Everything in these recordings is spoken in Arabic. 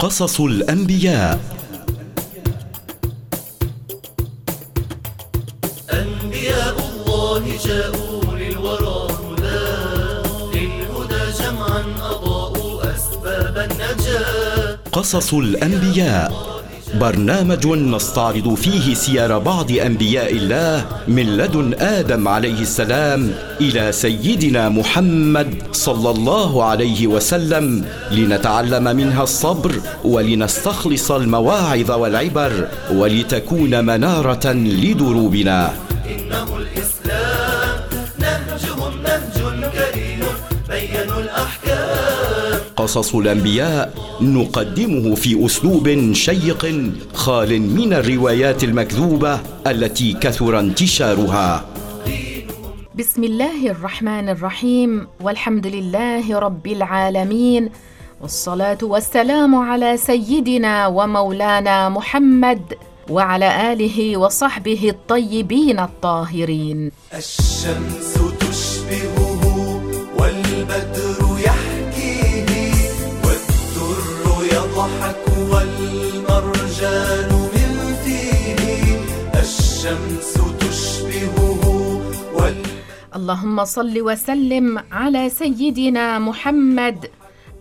قصص الأنبياء. أنبياء الله جاءوا للورى هدى. للهدى جمعا أضاءوا أسباب النجاة. قصص الأنبياء. برنامج نستعرض فيه سير بعض أنبياء الله من لدن آدم عليه السلام إلى سيدنا محمد صلى الله عليه وسلم لنتعلم منها الصبر ولنستخلص المواعظ والعبر ولتكون منارة لدروبنا. إنه قصص الأنبياء نقدمه في أسلوب شيق خال من الروايات المكذوبة التي كثر انتشارها. بسم الله الرحمن الرحيم. والحمد لله رب العالمين. والصلاة والسلام على سيدنا ومولانا محمد وعلى آله وصحبه الطيبين الطاهرين. الشمس اللهم صل وسلم على سيدنا محمد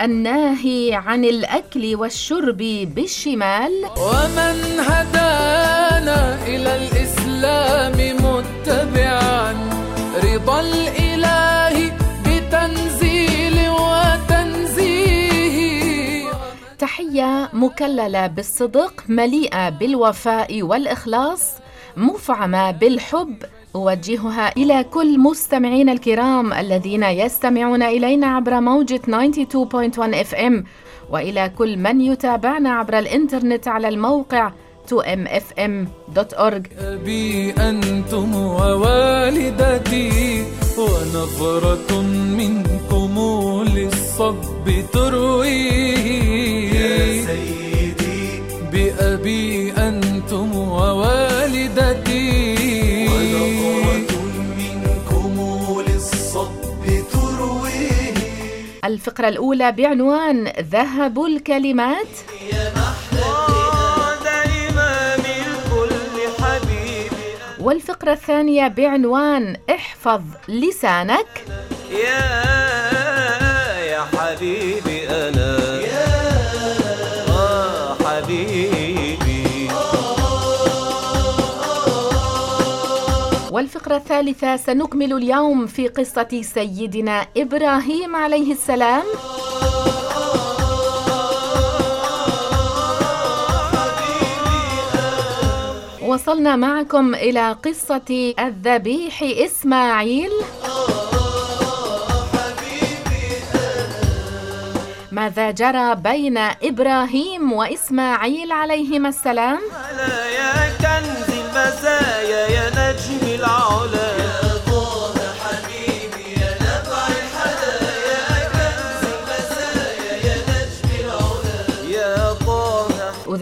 الناهي عن الأكل والشرب بالشمال. ومن هدانا إلى الإسلام متبعا رضا الإله بتنزيل وتنزيه. تحية مكللة بالصدق مليئة بالوفاء والإخلاص مفعمة بالحب أوجهها إلى كل مستمعينا الكرام الذين يستمعون إلينا عبر موجة 92.1 إف إم وإلى كل من يتابعنا عبر الإنترنت على الموقع 2mfm.org أبي أنتم ووالدتي ونظرة منكم للصب ترويه. يا سيدي. بأبي الفقرة الأولى بعنوان ذهب الكلمات. والفقرة الثانية بعنوان احفظ لسانك. يا والفقرة الثالثة سنكمل اليوم في قصة سيدنا إبراهيم عليه السلام وصلنا معكم إلى قصة الذبيح إسماعيل ماذا جرى بين إبراهيم وإسماعيل عليهما السلام؟ يا كنز المزايا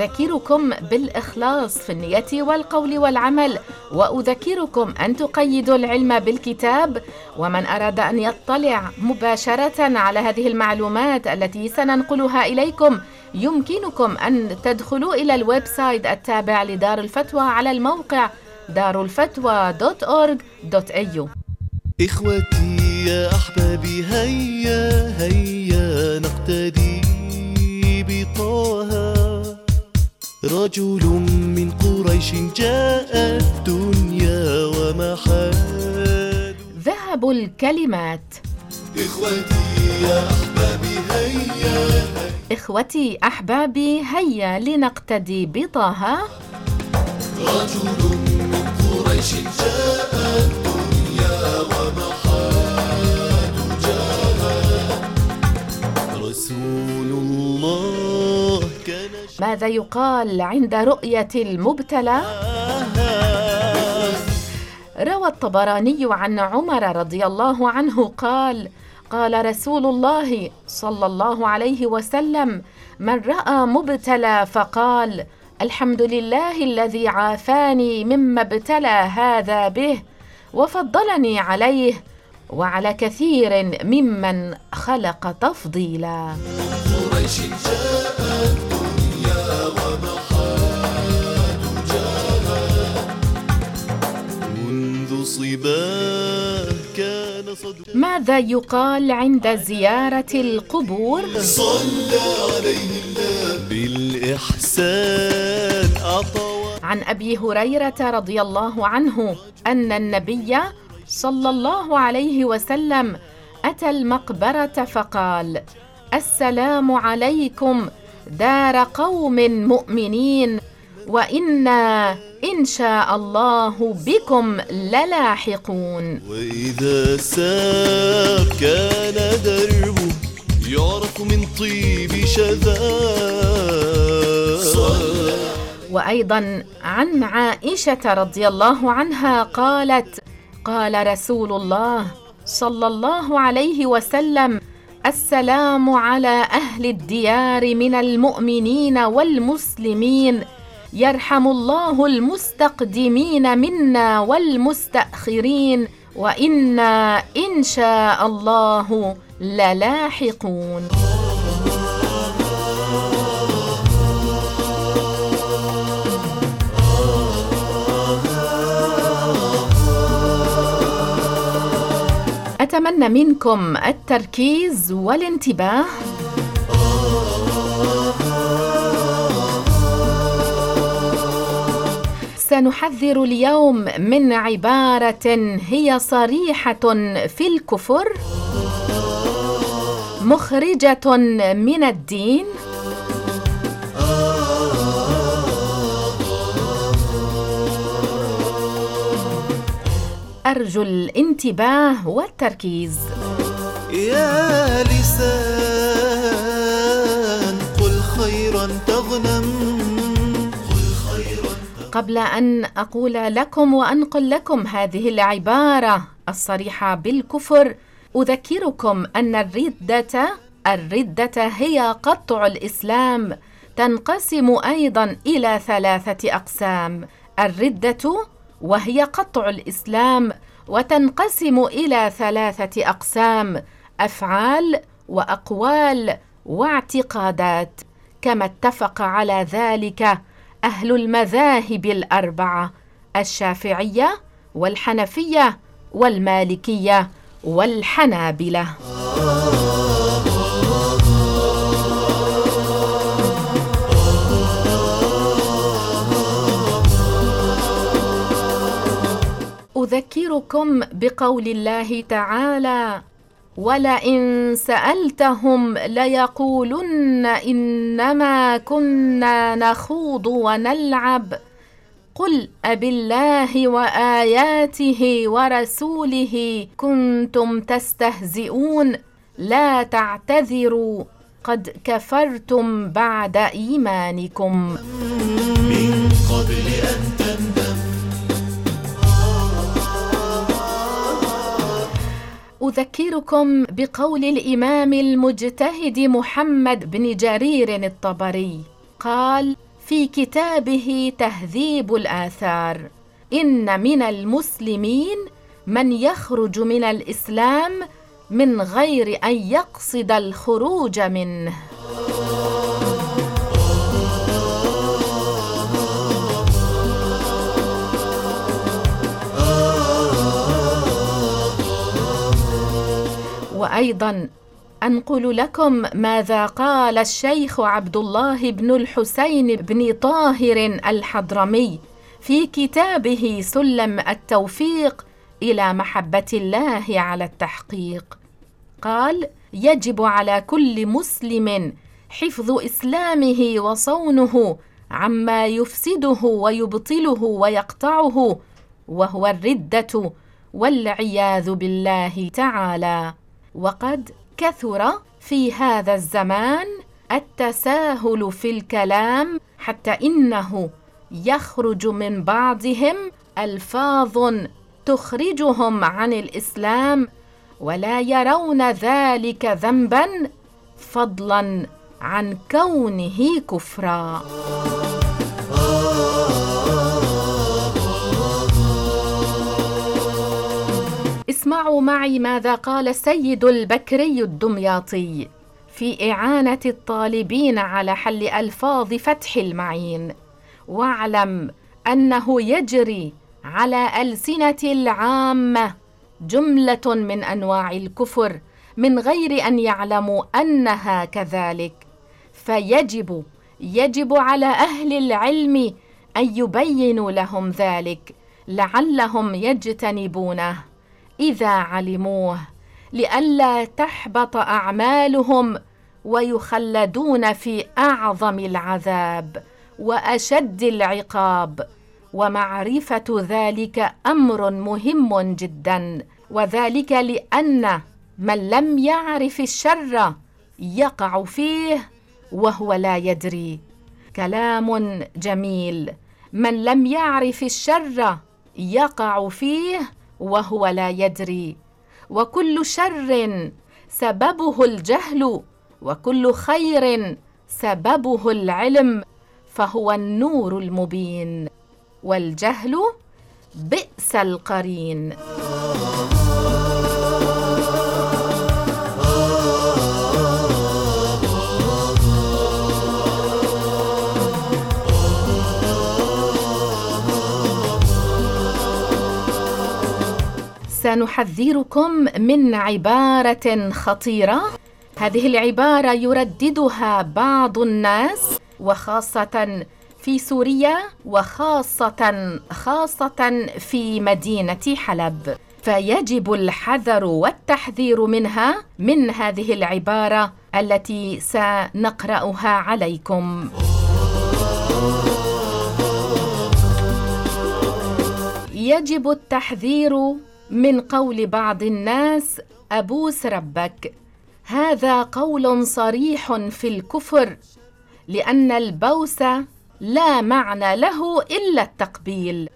أذكركم بالإخلاص في النية والقول والعمل وأذكركم أن تقيدوا العلم بالكتاب ومن أراد أن يطلع مباشرة على هذه المعلومات التي سننقلها إليكم يمكنكم أن تدخلوا إلى ال website التابع لدار الفتوى على الموقع darulfatwa.org.au إخوتي يا أحبابي هيا هيا نقتدي بطه. رجل من قريش جاء الدنيا ومحاد ذهب الكلمات. إخوتي يا أحبابي هيا إخوتي أحبابي هيا لنقتدي بطه. رجل من قريش جاء الدنيا ومحاد جاء رسول ماذا يقال عند رؤية المبتلى؟ روى الطبراني عن عمر رضي الله عنه قال قال رسول الله صلى الله عليه وسلم من رأى مبتلى فقال الحمد لله الذي عافاني مما ابتلى هذا به وفضلني عليه وعلى كثير ممن خلق تفضيلا صدق ماذا يقال عند زيارة القبور؟ صلى عليه الله بالإحسان أعطى عن أبي هريرة رضي الله عنه أن النبي صلى الله عليه وسلم أتى المقبرة فقال السلام عليكم دار قوم مؤمنين. وإنا إن شاء الله بكم للاحقون. وإذا سار كان دربه يعرف من طيب شذاه وأيضا عن عائشه رضي الله عنها قالت قال رسول الله صلى الله عليه وسلم السلام على أهل الديار من المؤمنين والمسلمين. يرحم الله المستقدمين منا والمستأخرين وإنا إن شاء الله للاحقون. أتمنى منكم التركيز والانتباه. سنحذر اليوم من عبارة هي صريحة في الكفر مخرجة من الدين. أرجو الانتباه والتركيز. يا لسان قبل أن أقول لكم وأنقل لكم هذه العبارة الصريحة بالكفر. أذكركم أن الرده الردة هي قطع الإسلام تنقسم أيضا إلى ثلاثة أقسام. الردة وهي قطع الإسلام وتنقسم إلى ثلاثة أقسام أفعال وأقوال واعتقادات. كما اتفق على ذلك أهل المذاهب الأربعة الشافعية والحنفية والمالكية والحنابلة. أذكركم بقول الله تعالى ولئن سألتهم ليقولن إنما كنا نخوض ونلعب. قل أبالله وآياته ورسوله كنتم تستهزئون. لا تعتذروا قد كفرتم بعد إيمانكم. من قبل أن تندم أذكركم بقول الإمام المجتهد محمد بن جرير الطبري قال في كتابه تهذيب الآثار إن من المسلمين من يخرج من الإسلام من غير أن يقصد الخروج منه. وأيضا أنقل لكم ماذا قال الشيخ عبد الله بن الحسين بن طاهر الحضرمي في كتابه سلم التوفيق إلى محبة الله على التحقيق. قال يجب على كل مسلم حفظ إسلامه وصونه عما يفسده ويبطله ويقطعه وهو الردة والعياذ بالله تعالى. وقد كثر في هذا الزمان التساهل في الكلام حتى إنه يخرج من بعضهم ألفاظ تخرجهم عن الإسلام ولا يرون ذلك ذنبا فضلا عن كونه كفرا. اسمعوا معي ماذا قال سيد البكري الدمياطي في إعانة الطالبين على حل ألفاظ فتح المعين. واعلم أنه يجري على ألسنة العامة جملة من أنواع الكفر من غير أن يعلموا أنها كذلك. فيجب يجب على أهل العلم أن يبينوا لهم ذلك لعلهم يجتنبونه. إذا علموه لئلا تحبط أعمالهم ويخلدون في أعظم العذاب وأشد العقاب. ومعرفة ذلك أمر مهم جدا وذلك لأن من لم يعرف الشر يقع فيه وهو لا يدري. كلام جميل من لم يعرف الشر يقع فيه وهو لا يدري. وكل شر سببه الجهل وكل خير سببه العلم فهو النور المبين والجهل بئس القرين. سنحذركم من عبارة خطيرة. هذه العبارة يرددها بعض الناس وخاصة في سوريا وخاصة خاصة في مدينة حلب. فيجب الحذر والتحذير منها من هذه العبارة التي سنقرأها عليكم. يجب التحذير من قول بعض الناس أبوس ربك. هذا قول صريح في الكفر لأن البوس لا معنى له إلا التقبيل.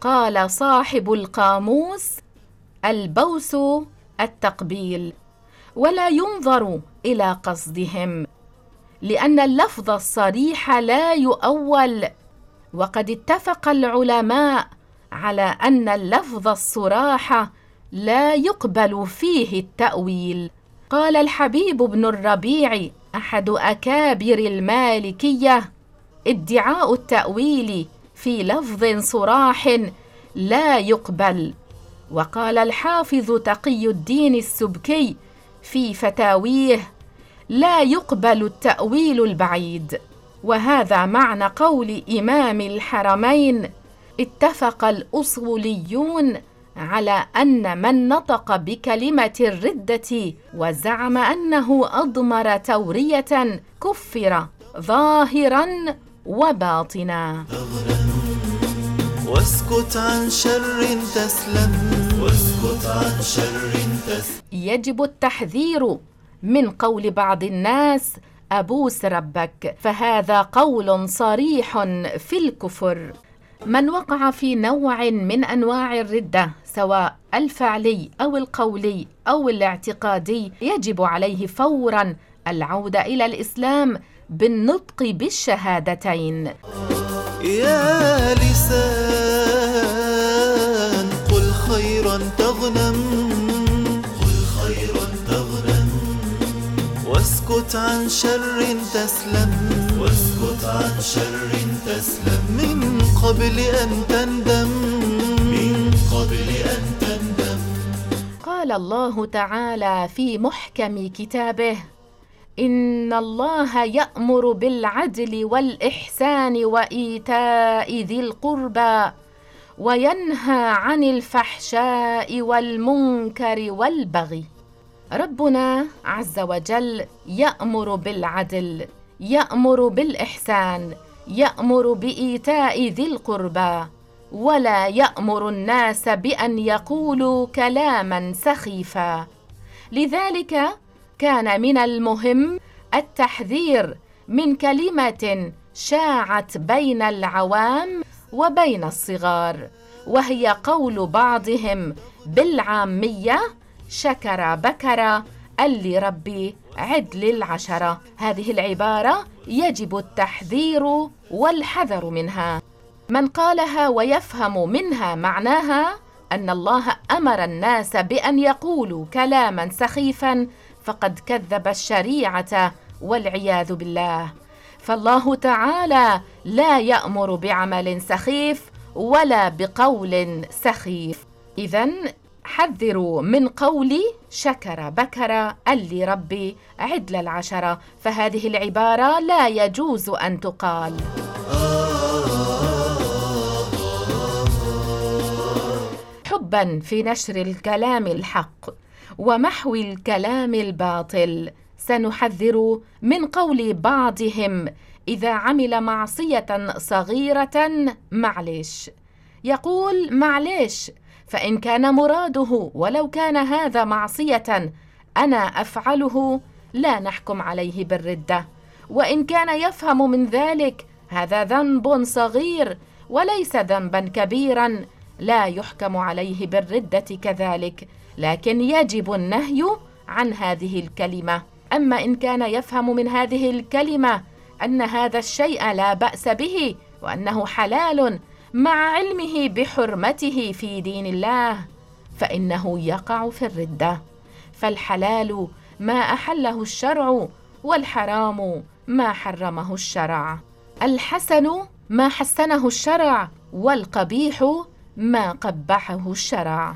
قال صاحب القاموس البوس التقبيل. ولا ينظر إلى قصدهم لأن اللفظ الصريح لا يؤول. وقد اتفق العلماء على أن اللفظ الصراحة لا يقبل فيه التأويل. قال الحبيب بن الربيع أحد أكابر المالكية. ادعاء التأويل في لفظ صراح لا يقبل. وقال الحافظ تقي الدين السبكي في فتاويه لا يقبل التأويل البعيد. وهذا معنى قول إمام الحرمين اتفق الأصوليون على أن من نطق بكلمة الردة وزعم أنه أضمر تورية كفر ظاهرا وباطنا. واسكت عن شر تسلم. واسكت عن شر تسلم. يجب التحذير من قول بعض الناس أبوس ربك فهذا قول صريح في الكفر. من وقع في نوع من أنواع الردة سواء الفعلي أو القولي أو الاعتقادي يجب عليه فورا العودة إلى الإسلام بالنطق بالشهادتين. يا لسان قل خيرا تغنم. قل خيرا تغنم. واسكت عن شر تسلم. واسكت عن شر تسلم. من قبل أن تندم. من قبل أن تندم. قال الله تعالى في محكم كتابه إن الله يأمر بالعدل والإحسان وإيتاء ذي القربى وينهى عن الفحشاء والمنكر والبغي. ربنا عز وجل يأمر بالعدل. يأمر بالإحسان يأمر بإيتاء ذي القربى ولا يأمر الناس بأن يقولوا كلاما سخيفا. لذلك كان من المهم التحذير من كلمة شاعت بين العوام وبين الصغار وهي قول بعضهم بالعامية شكر بكر اللي ربي عدل العشرة. هذه العبارة يجب التحذير والحذر منها. من قالها ويفهم منها معناها أن الله أمر الناس بأن يقولوا كلاما سخيفا فقد كذب الشريعة والعياذ بالله. فالله تعالى لا يأمر بعمل سخيف ولا بقول سخيف. اذا حذروا من قولي شكر بكر اللي ربي عدل العشرة فهذه العبارة لا يجوز أن تقال. حبا في نشر الكلام الحق ومحو الكلام الباطل سنحذر من قول بعضهم إذا عمل معصية صغيرة معلش يقول معلش فإن كان مراده ولو كان هذا معصية أنا أفعله لا نحكم عليه بالردة. وإن كان يفهم من ذلك هذا ذنب صغير وليس ذنبا كبيرا لا يحكم عليه بالردة كذلك. لكن يجب النهي عن هذه الكلمة. أما إن كان يفهم من هذه الكلمة أن هذا الشيء لا بأس به وأنه حلال مع علمه بحرمته في دين الله فإنه يقع في الردة. فالحلال ما أحله الشرع والحرام ما حرمه الشرع. الحسن ما حسنه الشرع والقبيح ما قبحه الشرع.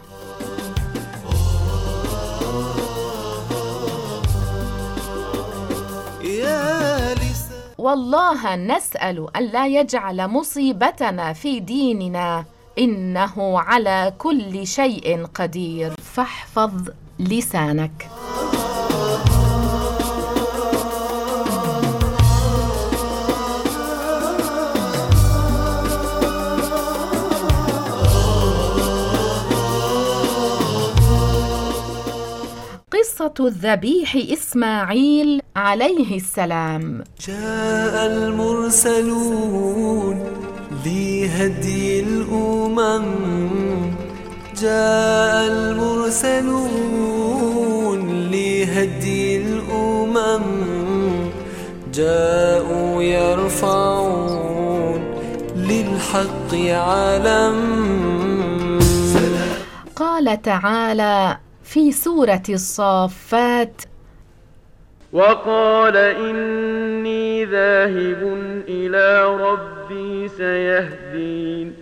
والله نسأل الا يجعل مصيبتنا في ديننا إنه على كل شيء قدير. فاحفظ لسانك. الذبيح إسماعيل عليه السلام. جاء المرسلون لهدي الأمم. جاء المرسلون لهدي الأمم. جاءوا يرفعون للحق علم. قال تعالى في سورة الصافات. وقال إني ذاهب إلى ربي سيهدين.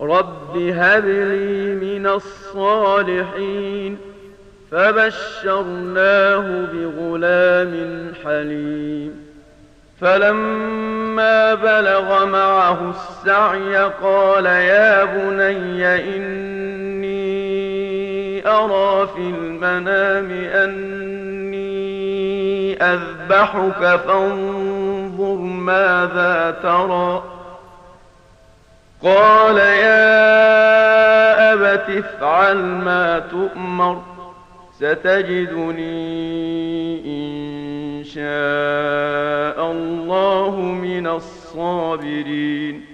رب هب لي من الصالحين. فبشرناه بغلام حليم. فلما بلغ معه السعي قال يا بني إني أرى في المنام أني أذبحك فانظر ماذا ترى. قال يا أبت افعل ما تؤمر ستجدني إن شاء الله من الصابرين.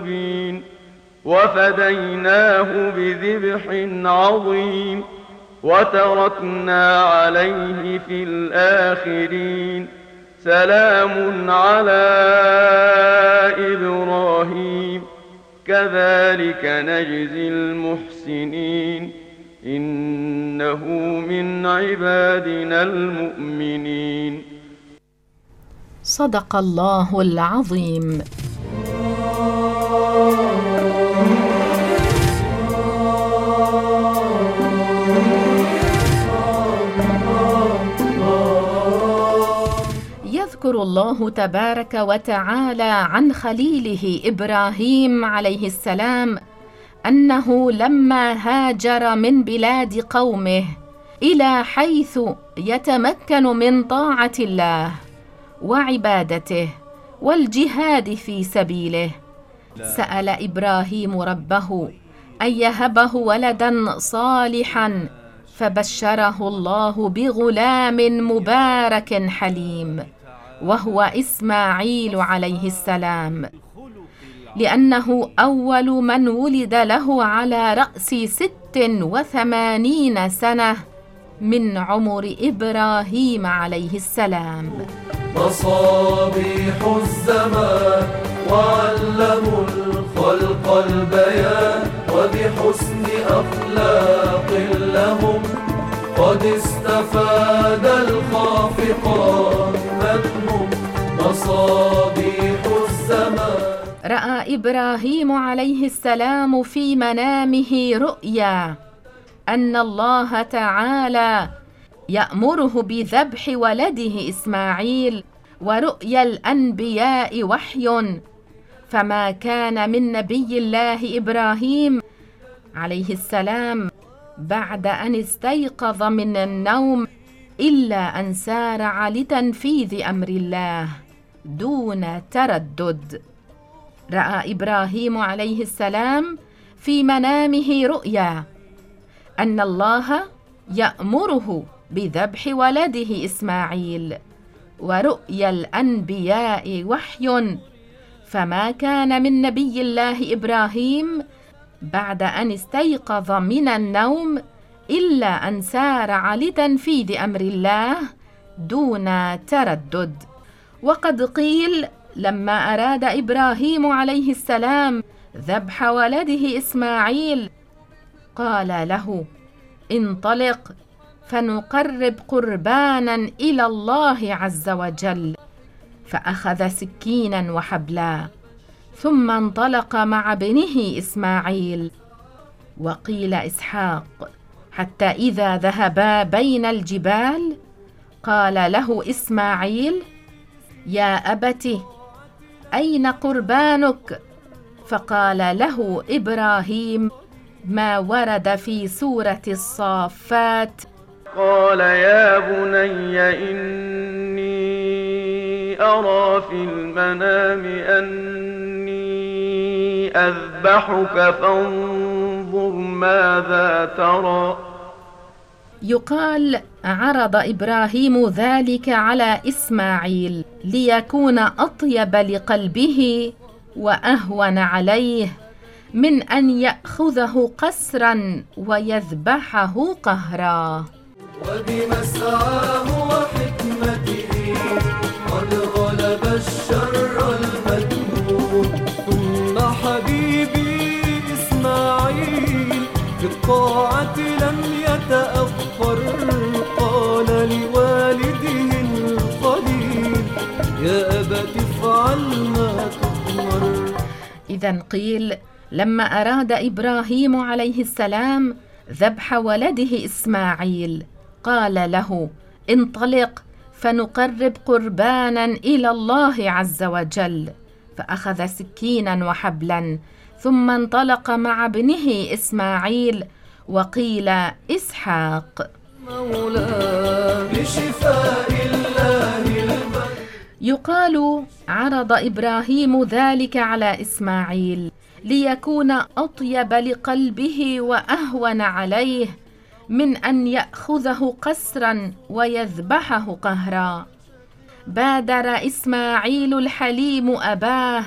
وفديناه بذبح عظيم وتركنا عليه في الآخرين سلام على إبراهيم. كذلك نجزي المحسنين. إنه من عبادنا المؤمنين. صدق الله العظيم. يذكر الله تبارك وتعالى عن خليله إبراهيم عليه السلام أنه لما هاجر من بلاد قومه إلى حيث يتمكن من طاعة الله وعبادته والجهاد في سبيله. سأل إبراهيم ربه أن يهبه ولدا صالحا فبشره الله بغلام مبارك حليم. وهو إسماعيل عليه السلام. لأنه أول من ولد له على رأس ست وثمانين سنة من عمر إبراهيم عليه السلام. مصابيح الزمان وعلموا الخلق البيان وبحسن أخلاق لهم قد استفاد الخافقان. مصابيح الزمان. رأى إبراهيم عليه السلام في منامه رؤيا أن الله تعالى يأمره بذبح ولده إسماعيل ورؤيا الأنبياء وحي. فما كان من نبي الله إبراهيم عليه السلام بعد أن استيقظ من النوم إلا أن سارع لتنفيذ أمر الله دون تردد. رأى إبراهيم عليه السلام في منامه رؤيا أن الله يأمره بذبح ولده إسماعيل ورؤيا الأنبياء وحي. فما كان من نبي الله إبراهيم بعد أن استيقظ من النوم إلا أن سارع لتنفيذ أمر الله دون تردد. وقد قيل لما أراد إبراهيم عليه السلام ذبح ولده إسماعيل قال له انطلق فنقرب قربانا إلى الله عز وجل. فأخذ سكينا وحبلا ثم انطلق مع ابنه إسماعيل. وقيل إسحاق حتى إذا ذهبا بين الجبال قال له إسماعيل يا ابت أين قربانك؟ فقال له إبراهيم ما ورد في سورة الصافات. قال يا بني إني أرى في المنام أني أذبحك فانظر ماذا ترى. يقال عرض إبراهيم ذلك على إسماعيل ليكون أطيب لقلبه وأهون عليه من أن يأخذه قسرا ويذبحه قهرا. وبمسعاه وحكمته إسماعيل لم يتأخر. قال لوالده يا افعل ما اذا قيل لما أراد إبراهيم عليه السلام ذبح ولده إسماعيل قال له انطلق فنقرب قربانا إلى الله عز وجل. فأخذ سكينا وحبلا ثم انطلق مع ابنه إسماعيل وقيل المن يقال عرض إبراهيم ذلك على إسماعيل ليكون أطيب لقلبه وأهون عليه من أن يأخذه قسرا ويذبحه قهرا. بادر إسماعيل الحليم أباه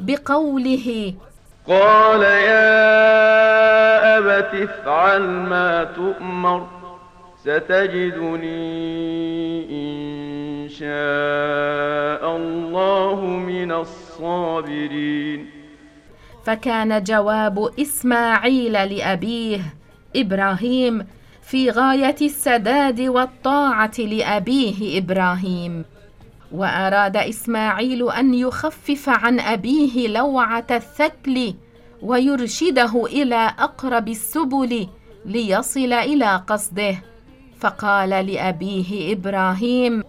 بقوله قال يا أبت افعل ما تؤمر ستجدني إن شاء الله من الصابرين. فكان جواب إسماعيل لأبيه إبراهيم في غاية السداد والطاعة لأبيه إبراهيم. وأراد إسماعيل أن يخفف عن أبيه لوعة الثكل ويرشده إلى أقرب السبل ليصل إلى قصده. فقال لأبيه إبراهيم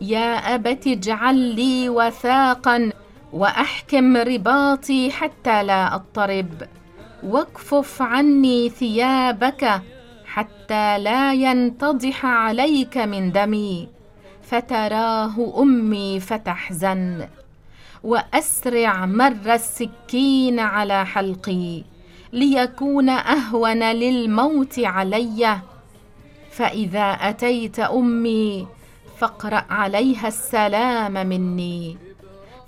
يا أبت اجعل لي وثاقا وأحكم رباطي حتى لا أضطرب. واكفف عني ثيابك حتى لا ينتضح عليك من دمي. فتراه أمي فتحزن وأسرع مر السكين على حلقي ليكون أهون للموت علي. فإذا أتيت أمي فاقرأ عليها السلام مني.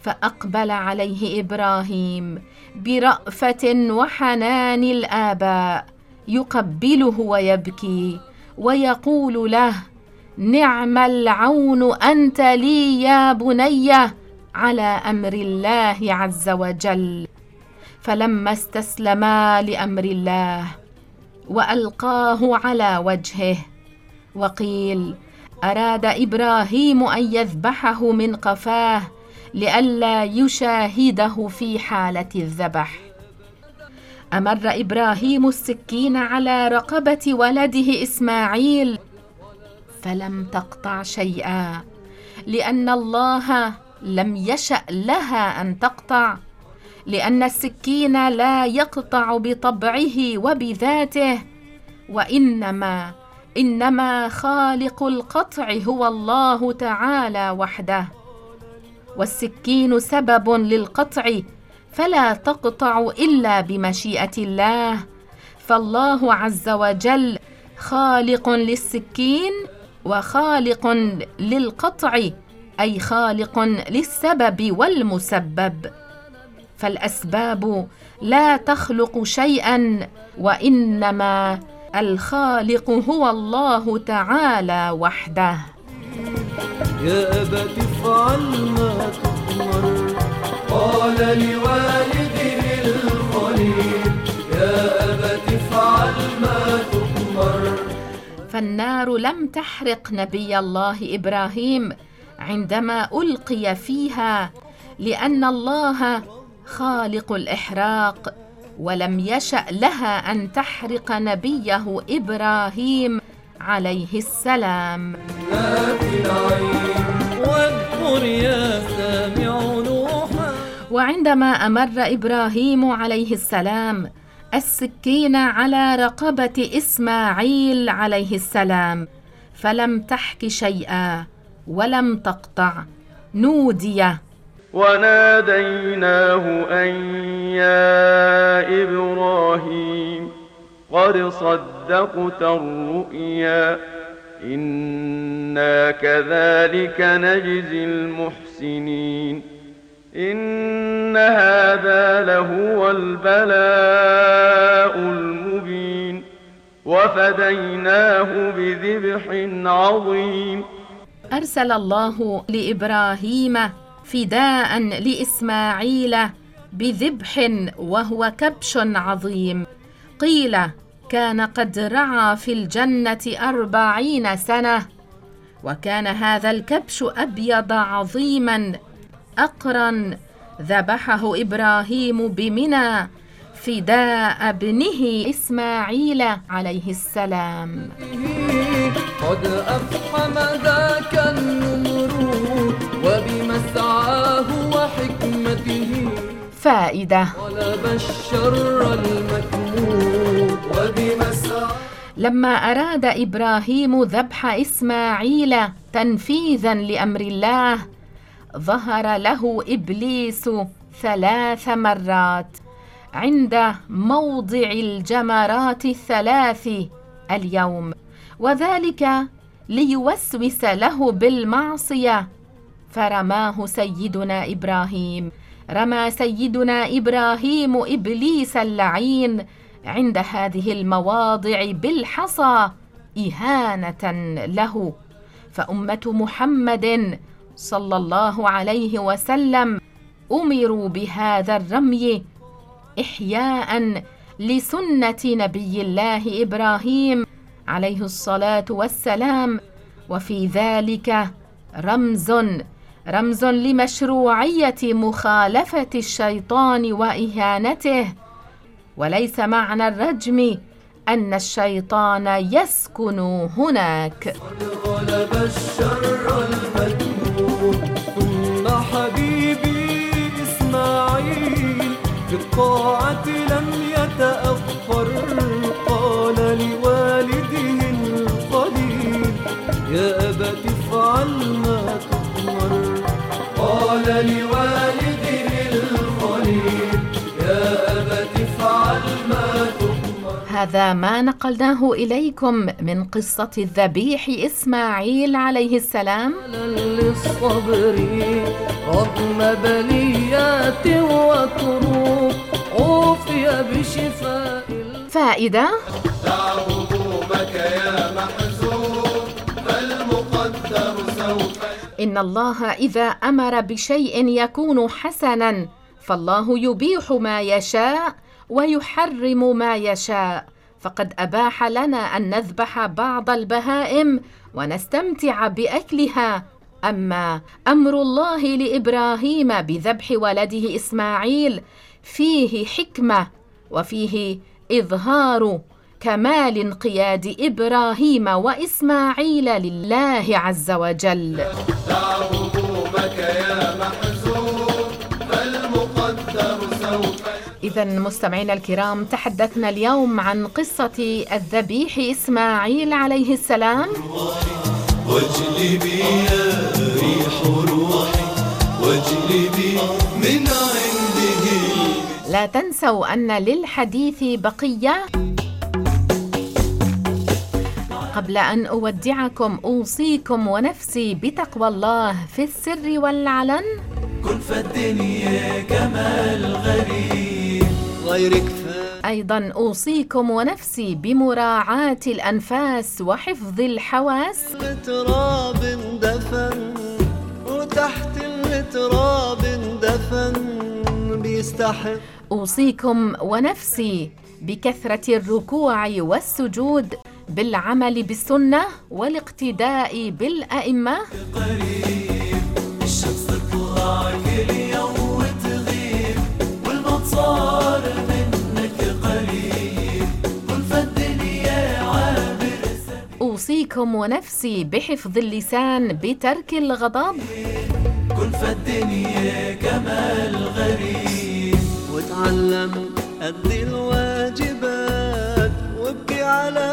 فأقبل عليه إبراهيم برأفة وحنان الآباء يقبله ويبكي ويقول له نعم العون أنت لي يا بني على أمر الله عز وجل. فلما استسلما لأمر الله وألقاه على وجهه وقيل أراد إبراهيم أن يذبحه من قفاه لئلا يشاهده في حالة الذبح. أمر إبراهيم السكين على رقبة ولده إسماعيل فلم تقطع شيئا لأن الله لم يشأ لها أن تقطع لأن السكين لا يقطع بطبعه وبذاته وإنما إنما خالق القطع هو الله تعالى وحده. والسكين سبب للقطع فلا تقطع إلا بمشيئة الله. فالله عز وجل خالق للسكين وخالق للقطع أي خالق للسبب والمسبب. فالأسباب لا تخلق شيئا وإنما الخالق هو الله تعالى وحده. يا أبت افعل ما تؤمر قال لوالده الخليل. يا أبت افعل ما تؤمر فالنار لم تحرق نبي الله إبراهيم عندما ألقي فيها لأن الله خالق الإحراق ولم يشأ لها أن تحرق نبيه إبراهيم عليه السلام. واذكر يا سامع وعندما أمر إبراهيم عليه السلام السكين على رقبة إسماعيل عليه السلام فلم تحك شيئا ولم تقطع. نودي. وناديناه أن يا إبراهيم قد صدقت الرؤيا إنا كذلك نجزي المحسنين. إن هذا لهو البلاء المبين وفديناه بذبح عظيم أرسل الله لإبراهيم فداء لإسماعيل بذبح وهو كبش عظيم. قيل كان قد رعى في الجنة أربعين سنة وكان هذا الكبش أبيض عظيما اقرا ذبحه إبراهيم بمنى فداء ابنه إسماعيل عليه السلام. قد أفحم ذاك النمرود وبمسعاه وحكمته. فائدة. غلب الشر المكمود وبمسعاه لما أراد إبراهيم ذبح إسماعيل تنفيذا لأمر الله ظهر له إبليس ثلاث مرات عند موضع الجمرات الثلاث اليوم وذلك ليوسوس له بالمعصية. فرماه سيدنا إبراهيم رمى سيدنا إبراهيم إبليس اللعين عند هذه المواضع بالحصى إهانة له. فأمة محمد صلى الله عليه وسلم أمروا بهذا الرمي إحياء لسنة نبي الله إبراهيم عليه الصلاة والسلام. وفي ذلك رمز رمز لمشروعية مخالفة الشيطان وإهانته. وليس معنى الرجم أن الشيطان يسكن هناك. الشر إسماعيل في الطاعة لم يتأخر قال لوالده الخليل يا أبت افعل ما تؤمر. قال لوالده هذا ما نقلناه إليكم من قصة الذبيح إسماعيل عليه السلام. للصبر رغم بليات وكروب عوفي بشفاء فائدة؟ دع همومك يا محزون إن الله إذا أمر بشيء يكون حسنا فالله يبيح ما يشاء ويحرم ما يشاء. فقد أباح لنا أن نذبح بعض البهائم ونستمتع بأكلها. أما أمر الله لإبراهيم بذبح ولده إسماعيل فيه حكمة وفيه إظهار كمال انقياد إبراهيم وإسماعيل لله عز وجل. إذا مستمعينا الكرام تحدثنا اليوم عن قصة الذبيح إسماعيل عليه السلام. واجلبي يا ريح روحي واجلبي من عنده. لا تنسوا أن للحديث بقية. قبل أن أودعكم أوصيكم ونفسي بتقوى الله في السر والعلن. كن فالدنيا كمال غريب. غيرك فات أيضا أوصيكم ونفسي بمراعاة الأنفاس وحفظ الحواس. تراب دفن وتحت التراب دفن بيستحق أوصيكم ونفسي بكثرة الركوع والسجود بالعمل بالسنة والاقتداء بالأئمة. الشمس تطلع كل يوم وتغيب والموت صار منك قريب. كن فالدنيا عابر أوصيكم ونفسي بحفظ اللسان بترك الغضب. كن فالدنيا كمال غريب. وتعلم أدي الواجبات. وابكي على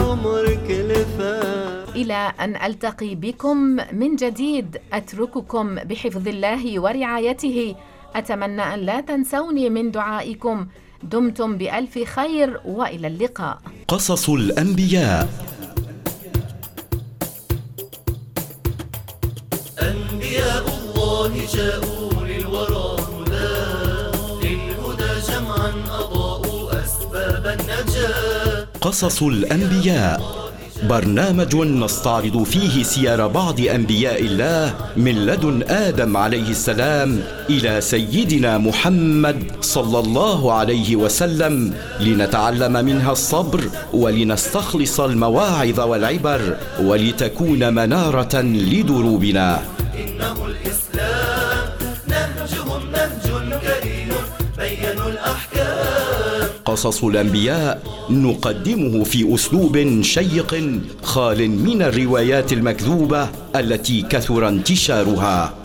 عمرك اللي فات. إلى أن ألتقي بكم من جديد أترككم بحفظ الله ورعايته. أتمنى أن لا تنسوني من دعائكم. دمتم بألف خير وإلى اللقاء. قصص الأنبياء. أنبياء الله جاءوا للورى هدى. للهدى جمعا أضاءوا أسباب النجاة. قصص الأنبياء. برنامج نستعرض فيه سير بعض أنبياء الله من لدن آدم عليه السلام إلى سيدنا محمد صلى الله عليه وسلم لنتعلم منها الصبر ولنستخلص المواعظ والعبر ولتكون منارة لدروبنا. إنه الإسلام قصص الأنبياء نقدمه في أسلوب شيق خال من الروايات المكذوبة التي كثر انتشارها.